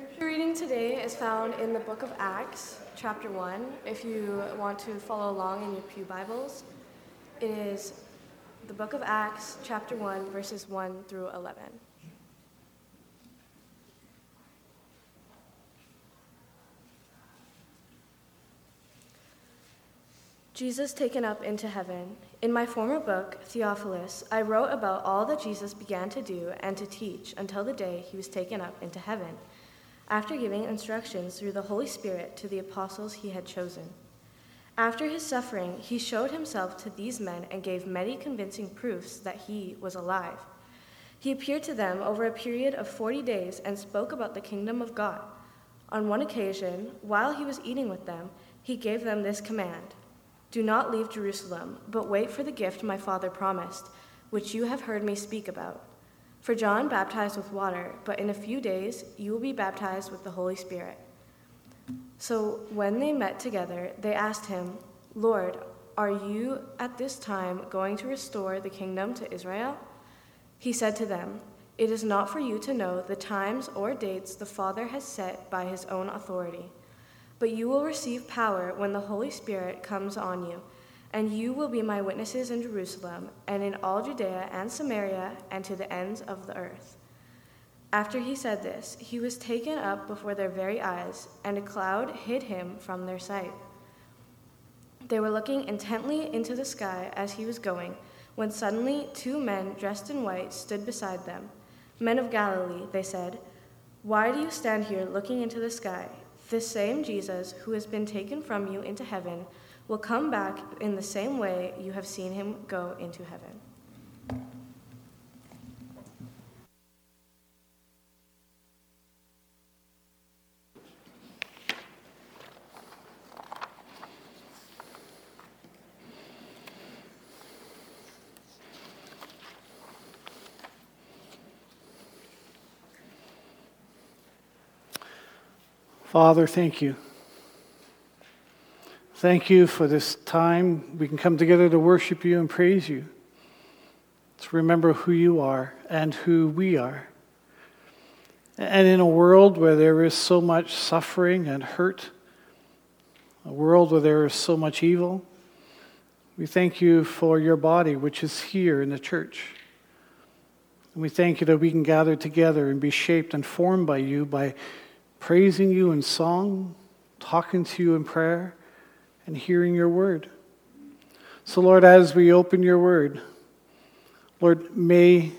Scripture reading today is found in the book of Acts, chapter 1. If you want to follow along in your Pew Bibles, it is the book of Acts, chapter 1, verses 1 through 11. Jesus taken up into heaven. In my former book, Theophilus, I wrote about all that Jesus began to do and to teach until the day he was taken up into heaven, after giving instructions through the Holy Spirit to the apostles he had chosen. After his suffering, he showed himself to these men and gave many convincing proofs that he was alive. He appeared to them over a period of forty days and spoke about the kingdom of God. On one occasion, while he was eating with them, he gave them this command Do not leave Jerusalem, but wait for the gift my father promised, which you have heard me speak about. For John baptized with water, but in a few days you will be baptized with the Holy Spirit. So when they met together, they asked him, Lord, are you at this time going to restore the kingdom to Israel? He said to them, It is not for you to know the times or dates the Father has set by his own authority, but you will receive power when the Holy Spirit comes on you, and you will be my witnesses in Jerusalem and in all Judea and Samaria and to the ends of the earth. After he said this, he was taken up before their very eyes, and a cloud hid him from their sight. They were looking intently into the sky as he was going, when suddenly two men dressed in white stood beside them. Men of Galilee, they said, why do you stand here looking into the sky? This same Jesus, who has been taken from you into heaven, will come back in the same way you have seen him go into heaven. Father, thank you. Thank you for this time we can come together to worship you and praise you, to remember who you are and who we are. And in a world where there is so much suffering and hurt, a world where there is so much evil, we thank you for your body, which is here in the church. And we thank you that we can gather together and be shaped and formed by you by praising you in song, talking to you in prayer, and hearing your word. So, Lord, as we open your word, Lord, may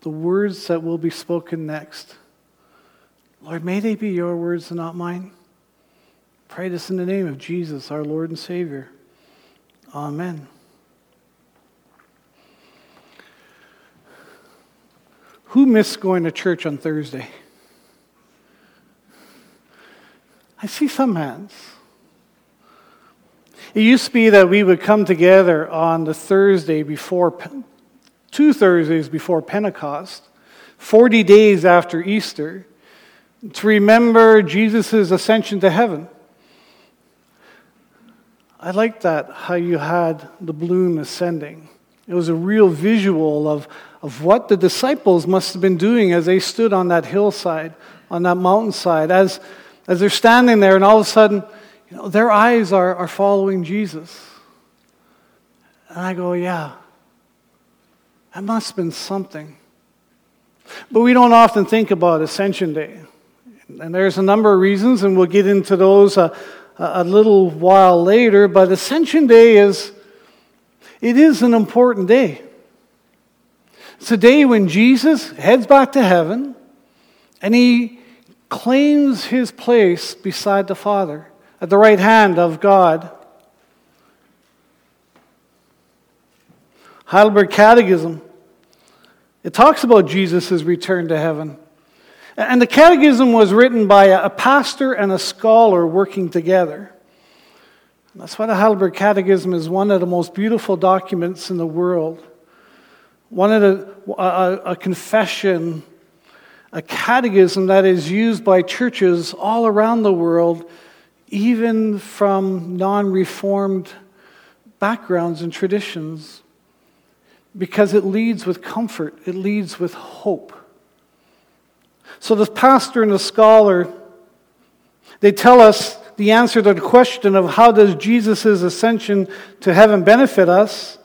the words that will be spoken next, Lord, may they be your words and not mine. Pray this in the name of Jesus, our Lord and Savior. Amen. Who missed going to church on Thursday? I see some hands. It used to be that we would come together on the Thursday before, two Thursdays before Pentecost, 40 days after Easter, to remember Jesus' ascension to heaven. I like that, how you had the balloon ascending. It was a real visual of, of what the disciples must have been doing as they stood on that hillside, on that mountainside, as as they're standing there, and all of a sudden, you know, their eyes are, are following Jesus. And I go, yeah, that must have been something. But we don't often think about Ascension Day. And there's a number of reasons, and we'll get into those a, a little while later. But Ascension Day is, it is an important day. It's a day when Jesus heads back to heaven, and he claims his place beside the Father at the right hand of God. Heidelberg Catechism, it talks about Jesus' return to heaven. And the catechism was written by a pastor and a scholar working together. That's why the Heidelberg Catechism is one of the most beautiful documents in the world. One of the, a, a confession a catechism that is used by churches all around the world, even from non reformed backgrounds and traditions, because it leads with comfort, it leads with hope. So, the pastor and the scholar They tell us the answer to the question of how does Jesus' ascension to heaven benefit us?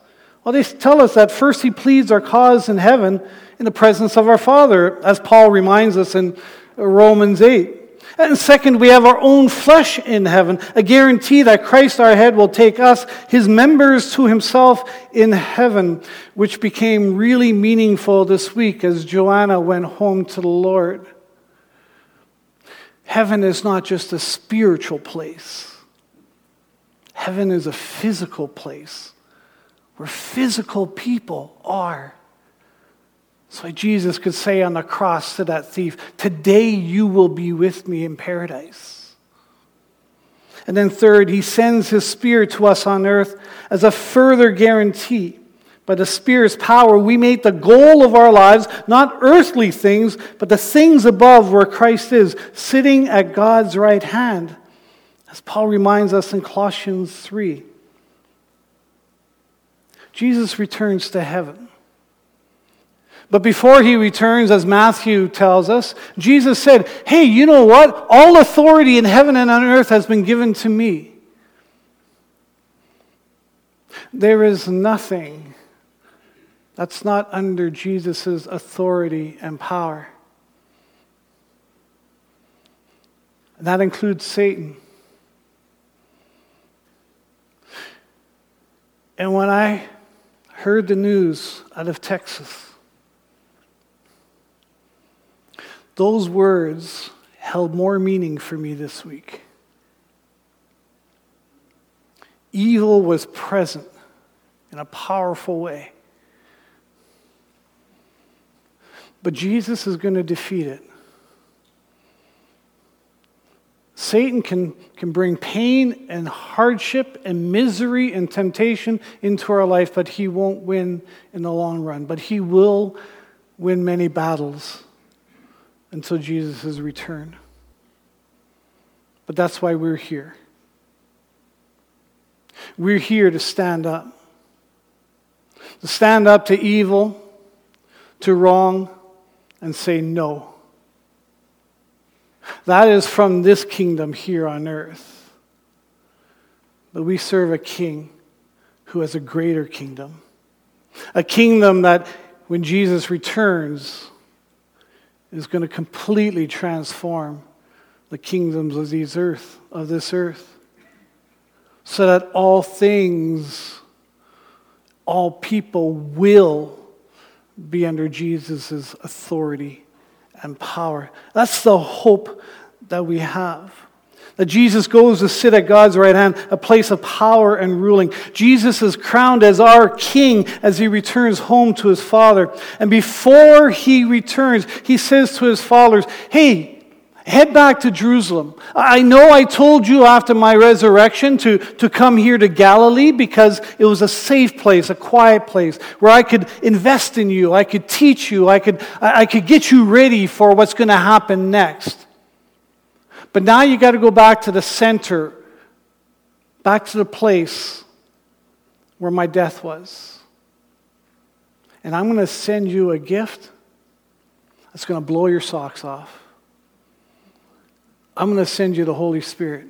Well, they tell us that first he pleads our cause in heaven in the presence of our Father, as Paul reminds us in Romans 8. And second, we have our own flesh in heaven, a guarantee that Christ our head will take us, his members, to himself in heaven, which became really meaningful this week as Joanna went home to the Lord. Heaven is not just a spiritual place, heaven is a physical place where physical people are. So Jesus could say on the cross to that thief, Today you will be with me in paradise. And then, third, he sends his spirit to us on earth as a further guarantee. By the Spirit's power, we make the goal of our lives not earthly things, but the things above where Christ is, sitting at God's right hand. As Paul reminds us in Colossians 3. Jesus returns to heaven. But before he returns, as Matthew tells us, Jesus said, Hey, you know what? All authority in heaven and on earth has been given to me. There is nothing that's not under Jesus' authority and power. And that includes Satan. And when I heard the news out of Texas, Those words held more meaning for me this week. Evil was present in a powerful way. But Jesus is going to defeat it. Satan can, can bring pain and hardship and misery and temptation into our life, but he won't win in the long run. But he will win many battles until Jesus' return. But that's why we're here. We're here to stand up. To stand up to evil, to wrong, and say no. That is from this kingdom here on earth. But we serve a king who has a greater kingdom. A kingdom that when Jesus returns, is going to completely transform the kingdoms of these earth, of this earth, so that all things, all people will be under Jesus' authority and power. That's the hope that we have. That Jesus goes to sit at God's right hand, a place of power and ruling. Jesus is crowned as our king as he returns home to his Father. And before he returns, he says to his followers, Hey, head back to Jerusalem. I know I told you after my resurrection to, to come here to Galilee because it was a safe place, a quiet place where I could invest in you, I could teach you, I could, I could get you ready for what's going to happen next. But now you got to go back to the center, back to the place where my death was. And I'm going to send you a gift that's going to blow your socks off. I'm going to send you the Holy Spirit.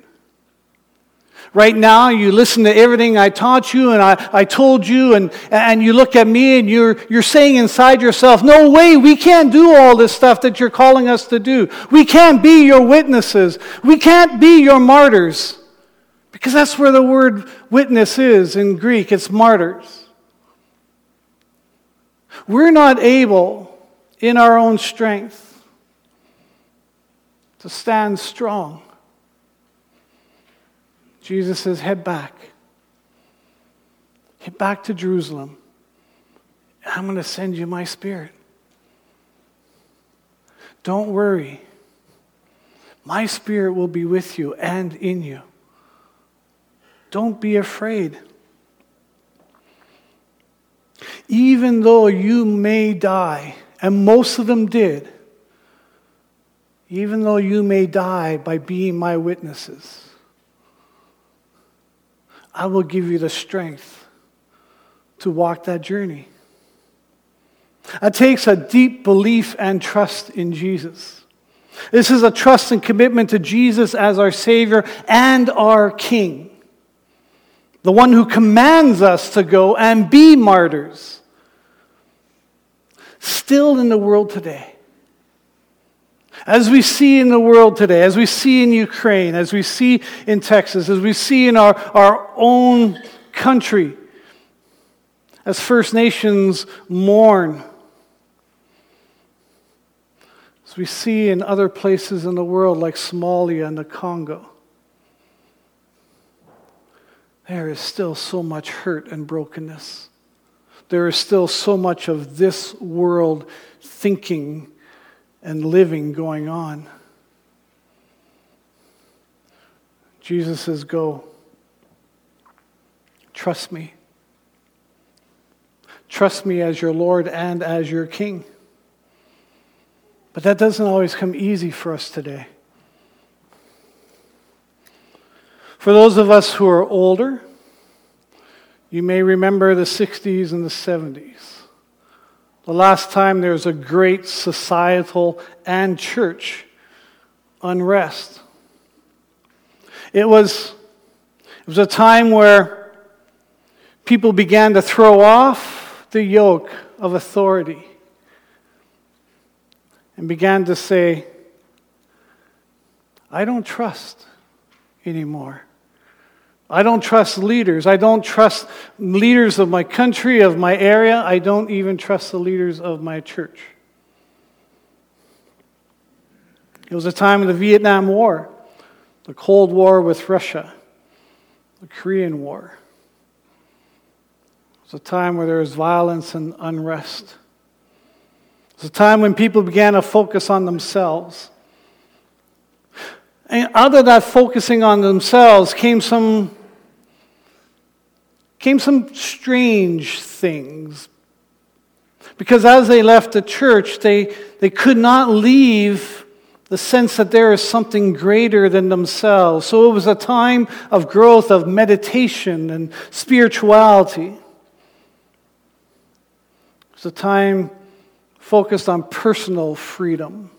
Right now, you listen to everything I taught you and I, I told you, and, and you look at me and you're, you're saying inside yourself, No way, we can't do all this stuff that you're calling us to do. We can't be your witnesses. We can't be your martyrs. Because that's where the word witness is in Greek, it's martyrs. We're not able, in our own strength, to stand strong. Jesus says, Head back. Head back to Jerusalem. I'm going to send you my spirit. Don't worry. My spirit will be with you and in you. Don't be afraid. Even though you may die, and most of them did, even though you may die by being my witnesses, I will give you the strength to walk that journey. It takes a deep belief and trust in Jesus. This is a trust and commitment to Jesus as our Savior and our King, the one who commands us to go and be martyrs. Still in the world today, as we see in the world today, as we see in Ukraine, as we see in Texas, as we see in our, our own country, as First Nations mourn, as we see in other places in the world like Somalia and the Congo, there is still so much hurt and brokenness. There is still so much of this world thinking and living going on. Jesus says, Go. Trust me. Trust me as your Lord and as your King. But that doesn't always come easy for us today. For those of us who are older, you may remember the 60s and the 70s. The last time there was a great societal and church unrest. It was, it was a time where people began to throw off the yoke of authority and began to say, I don't trust anymore. I don't trust leaders. I don't trust leaders of my country, of my area. I don't even trust the leaders of my church. It was a time of the Vietnam War, the Cold War with Russia, the Korean War. It was a time where there was violence and unrest. It was a time when people began to focus on themselves. And out of that focusing on themselves came some came some strange things. Because as they left the church, they, they could not leave the sense that there is something greater than themselves. So it was a time of growth, of meditation and spirituality. It was a time focused on personal freedom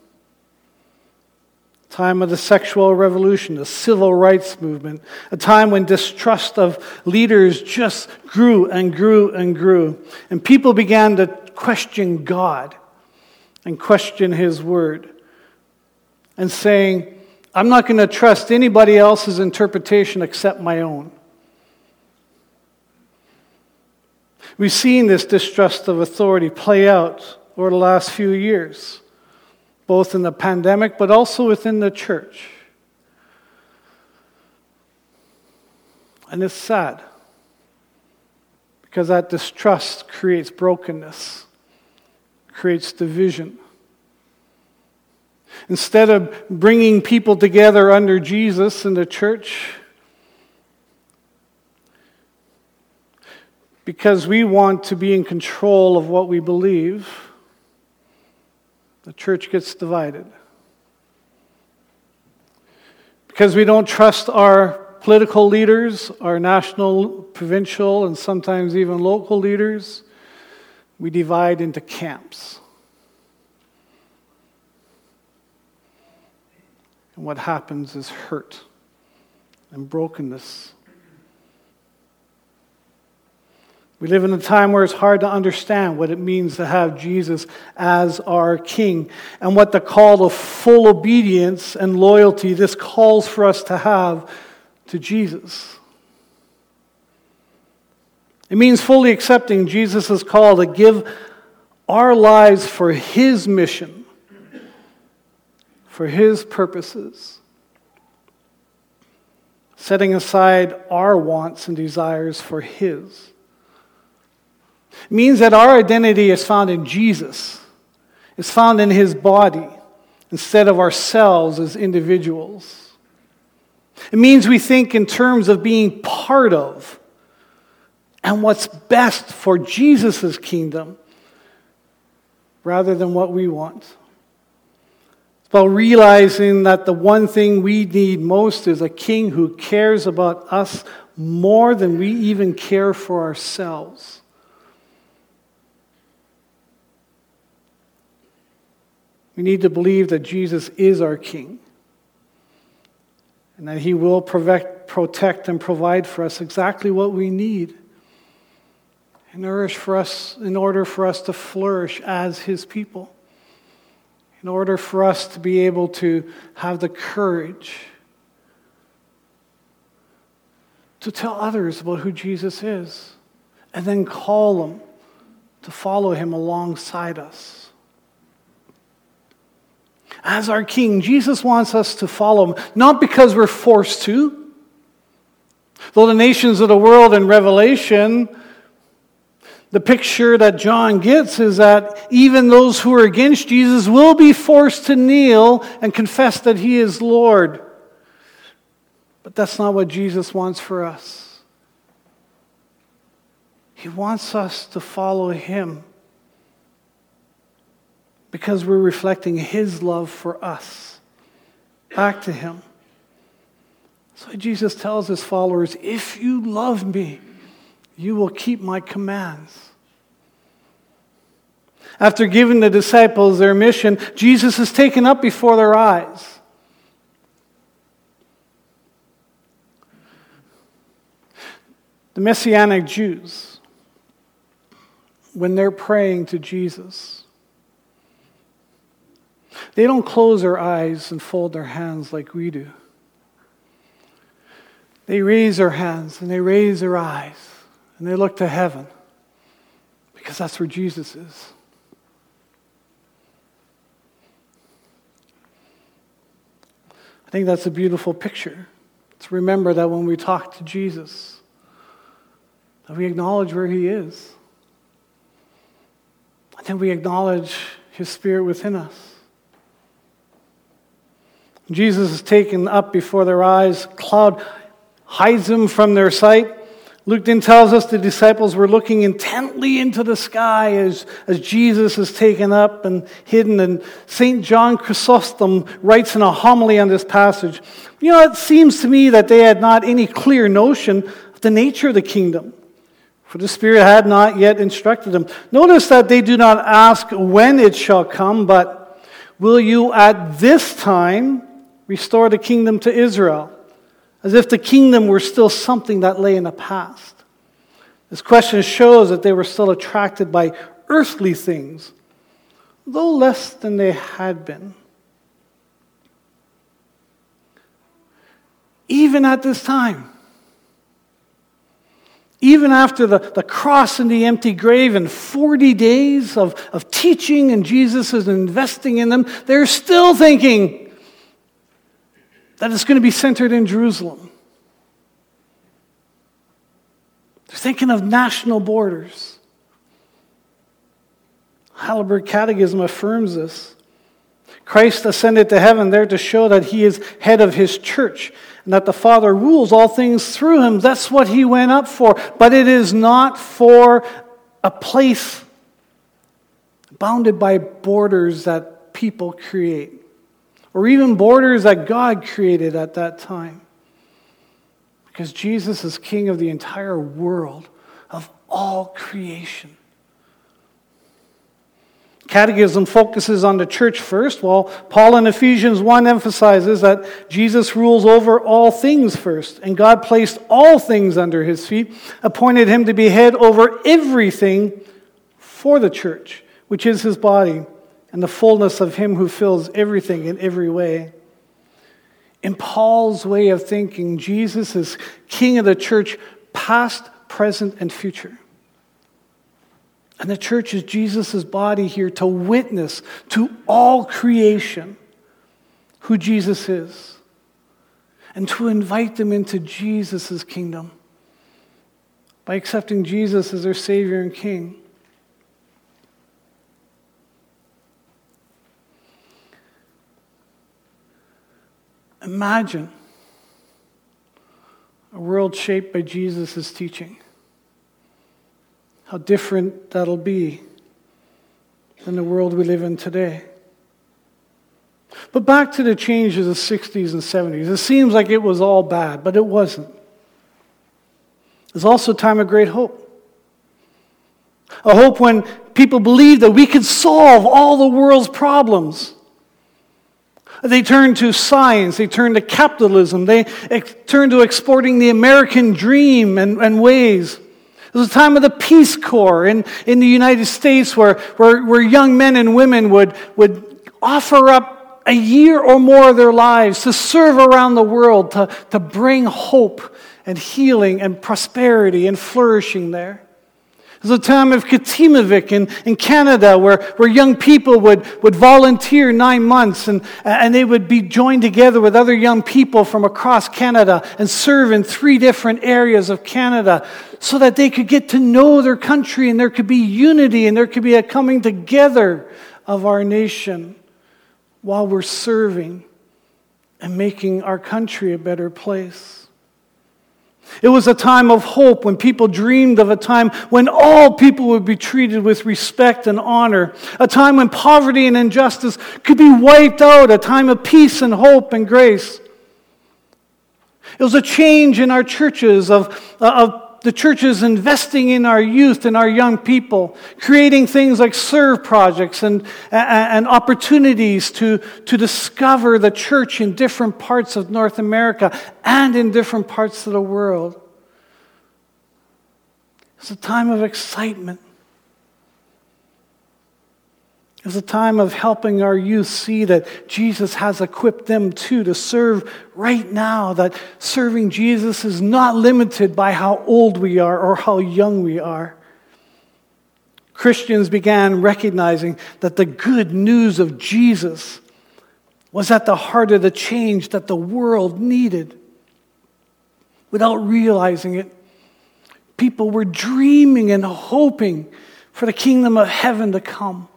time of the sexual revolution, the civil rights movement, a time when distrust of leaders just grew and grew and grew. And people began to question God and question His word and saying, I'm not going to trust anybody else's interpretation except my own. We've seen this distrust of authority play out over the last few years both in the pandemic but also within the church. And it's sad because that distrust creates brokenness, creates division. Instead of bringing people together under Jesus in the church, because we want to be in control of what we believe, the church gets divided. Because we don't trust our political leaders, our national, provincial, and sometimes even local leaders, we divide into camps. And what happens is hurt and brokenness We live in a time where it's hard to understand what it means to have Jesus as our King and what the call of full obedience and loyalty this calls for us to have to Jesus. It means fully accepting Jesus' call to give our lives for His mission, for His purposes, setting aside our wants and desires for His. Means that our identity is found in Jesus, it's found in his body instead of ourselves as individuals. It means we think in terms of being part of and what's best for Jesus' kingdom rather than what we want. It's about realizing that the one thing we need most is a king who cares about us more than we even care for ourselves. We need to believe that Jesus is our King and that He will protect and provide for us exactly what we need in order for us, in order for us to flourish as His people, in order for us to be able to have the courage to tell others about who Jesus is and then call them to follow Him alongside us as our King. Jesus wants us to follow him, not because we're forced to. Though the nations of the world in Revelation, the picture that John gets is that even those who are against Jesus will be forced to kneel and confess that he is Lord. But that's not what Jesus wants for us. He wants us to follow him because we're reflecting His love for us back to Him. So Jesus tells His followers if you love me, you will keep my commands. After giving the disciples their mission, Jesus is taken up before their eyes. The Messianic Jews, when they're praying to Jesus, they don't close their eyes and fold their hands like we do. They raise their hands and they raise their eyes and they look to heaven because that's where Jesus is. I think that's a beautiful picture. To remember that when we talk to Jesus, that we acknowledge where he is. And then we acknowledge his spirit within us. Jesus is taken up before their eyes. Cloud hides him from their sight. Luke then tells us the disciples were looking intently into the sky as, as Jesus is taken up and hidden. And St. John Chrysostom writes in a homily on this passage You know, it seems to me that they had not any clear notion of the nature of the kingdom, for the Spirit had not yet instructed them. Notice that they do not ask when it shall come, but will you at this time restore the kingdom to Israel, as if the kingdom were still something that lay in the past. This question shows that they were still attracted by earthly things, though less than they had been. Even at this time, even after the, the cross and the empty grave and 40 days of, of teaching and Jesus is investing in them, they're still thinking, that it's going to be centered in Jerusalem. They're thinking of national borders. Heidelberg Catechism affirms this. Christ ascended to heaven there to show that he is head of his church and that the Father rules all things through him. That's what he went up for. But it is not for a place bounded by borders that people create or even borders that God created at that time. Because Jesus is king of the entire world, of all creation. Catechism focuses on the church first, while Paul in Ephesians 1 emphasizes that Jesus rules over all things first, and God placed all things under his feet, appointed him to be head over everything for the church, which is his body and the fullness of Him who fills everything in every way. In Paul's way of thinking, Jesus is King of the church, past, present, and future. And the church is Jesus' body here to witness to all creation who Jesus is and to invite them into Jesus' kingdom by accepting Jesus as their Savior and King. Imagine a world shaped by Jesus' teaching. How different that'll be than the world we live in today. But back to the changes of the 60s and 70s. It seems like it was all bad, but it wasn't. It was also a time of great hope. A hope when people believed that we could solve all the world's problems They turned to science, they turned to capitalism, they ex- turned to exporting the American dream and, and ways. It was a time of the Peace Corps in, in the United States where, where, where young men and women would, would offer up a year or more of their lives to serve around the world, to, to bring hope and healing and prosperity and flourishing there. It was a time of Katimavik in, in Canada where, where young people would, would volunteer nine months and, and they would be joined together with other young people from across Canada and serve in three different areas of Canada so that they could get to know their country and there could be unity and there could be a coming together of our nation while we're serving and making our country a better place. It was a time of hope when people dreamed of a time when all people would be treated with respect and honor, a time when poverty and injustice could be wiped out, a time of peace and hope and grace. It was a change in our churches of, of the church is investing in our youth and our young people, creating things like serve projects and, and opportunities to, to discover the church in different parts of North America and in different parts of the world. It's a time of excitement. It's a time of helping our youth see that Jesus has equipped them too to serve right now, that serving Jesus is not limited by how old we are or how young we are. Christians began recognizing that the good news of Jesus was at the heart of the change that the world needed. Without realizing it, people were dreaming and hoping for the kingdom of heaven to come.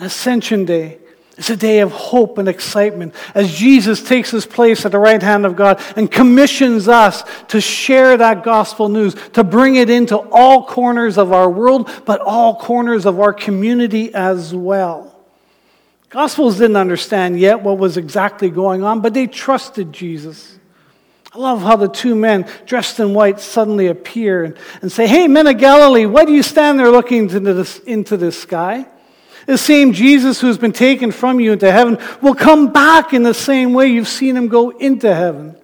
Ascension Day is a day of hope and excitement as Jesus takes his place at the right hand of God and commissions us to share that gospel news, to bring it into all corners of our world, but all corners of our community as well. Gospels didn't understand yet what was exactly going on, but they trusted Jesus. I love how the two men dressed in white suddenly appear and, say, Hey, men of Galilee, why do you stand there looking into the, into the sky? The same Jesus who's been taken from you into heaven will come back in the same way you've seen him go into heaven.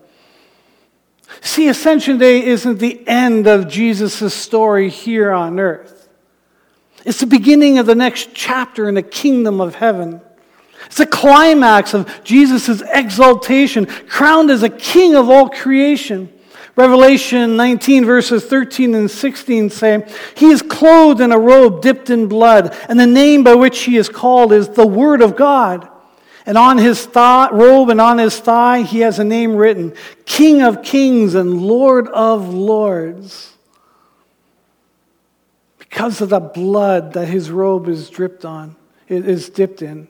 See, Ascension Day isn't the end of Jesus' story here on earth. It's the beginning of the next chapter in the kingdom of heaven. It's the climax of Jesus' exaltation, crowned as a king of all creation. Revelation 19, verses 13 and 16 say, He is clothed in a robe dipped in blood, and the name by which he is called is the Word of God. And on his robe and on his thigh, he has a name written King of Kings and Lord of Lords. Because of the blood that his robe is dripped on, is dipped in,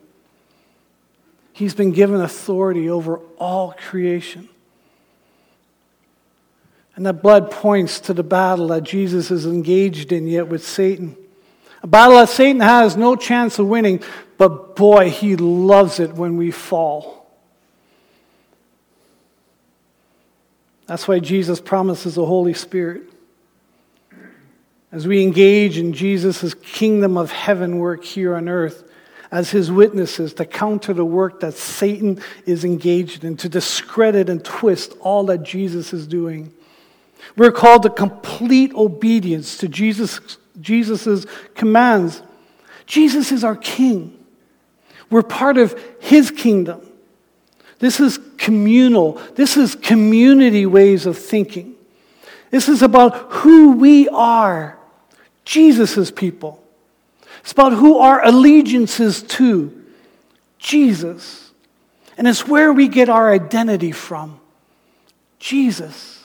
he's been given authority over all creation. And that blood points to the battle that Jesus is engaged in yet with Satan. A battle that Satan has no chance of winning, but boy, he loves it when we fall. That's why Jesus promises the Holy Spirit. As we engage in Jesus' kingdom of heaven work here on earth, as his witnesses to counter the work that Satan is engaged in, to discredit and twist all that Jesus is doing. We're called to complete obedience to Jesus' Jesus's commands. Jesus is our king. We're part of his kingdom. This is communal. This is community ways of thinking. This is about who we are, Jesus' people. It's about who our allegiance is to, Jesus. And it's where we get our identity from, Jesus.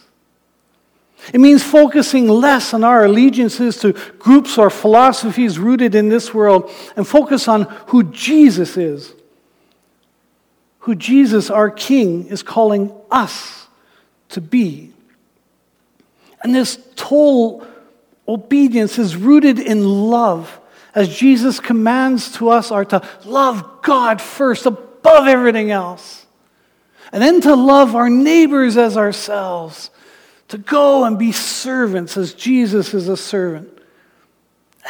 It means focusing less on our allegiances to groups or philosophies rooted in this world and focus on who Jesus is. Who Jesus, our King, is calling us to be. And this total obedience is rooted in love, as Jesus commands to us are to love God first above everything else, and then to love our neighbors as ourselves to go and be servants as Jesus is a servant,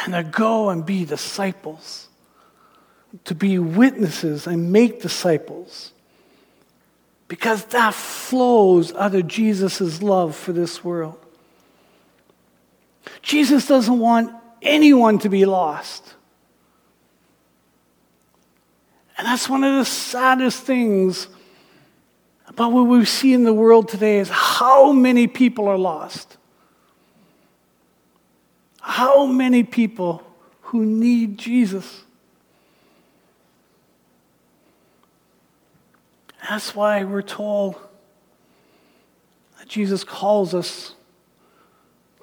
and to go and be disciples. to be witnesses and make disciples because that flows out of Jesus' love for this world. Jesus doesn't want anyone to be lost. And that's one of the saddest things about what we see in the world today is how many people are lost. How many people who need Jesus. That's why we're told that Jesus calls us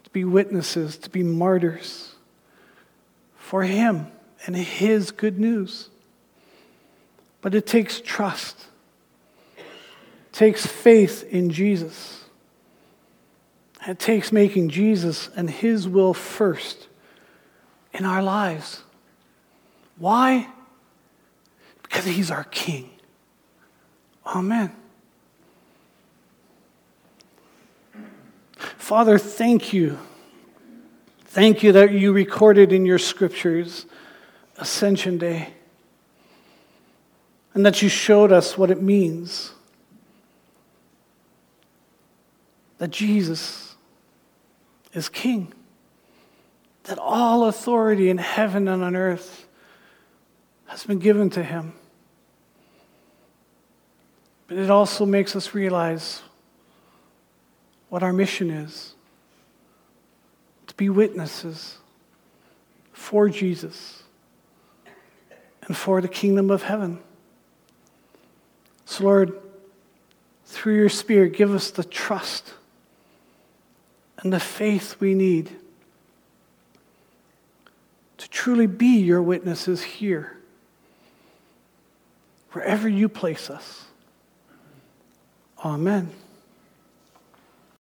to be witnesses, to be martyrs for Him and His good news. But it takes trust, takes faith in Jesus. It takes making Jesus and His will first in our lives. Why? Because He's our King. Amen. Father, thank you. Thank you that you recorded in your scriptures Ascension Day and that you showed us what it means. That Jesus is King, that all authority in heaven and on earth has been given to him. But it also makes us realize what our mission is to be witnesses for Jesus and for the kingdom of heaven. So, Lord, through your Spirit, give us the trust and the faith we need to truly be your witnesses here, wherever you place us. Amen.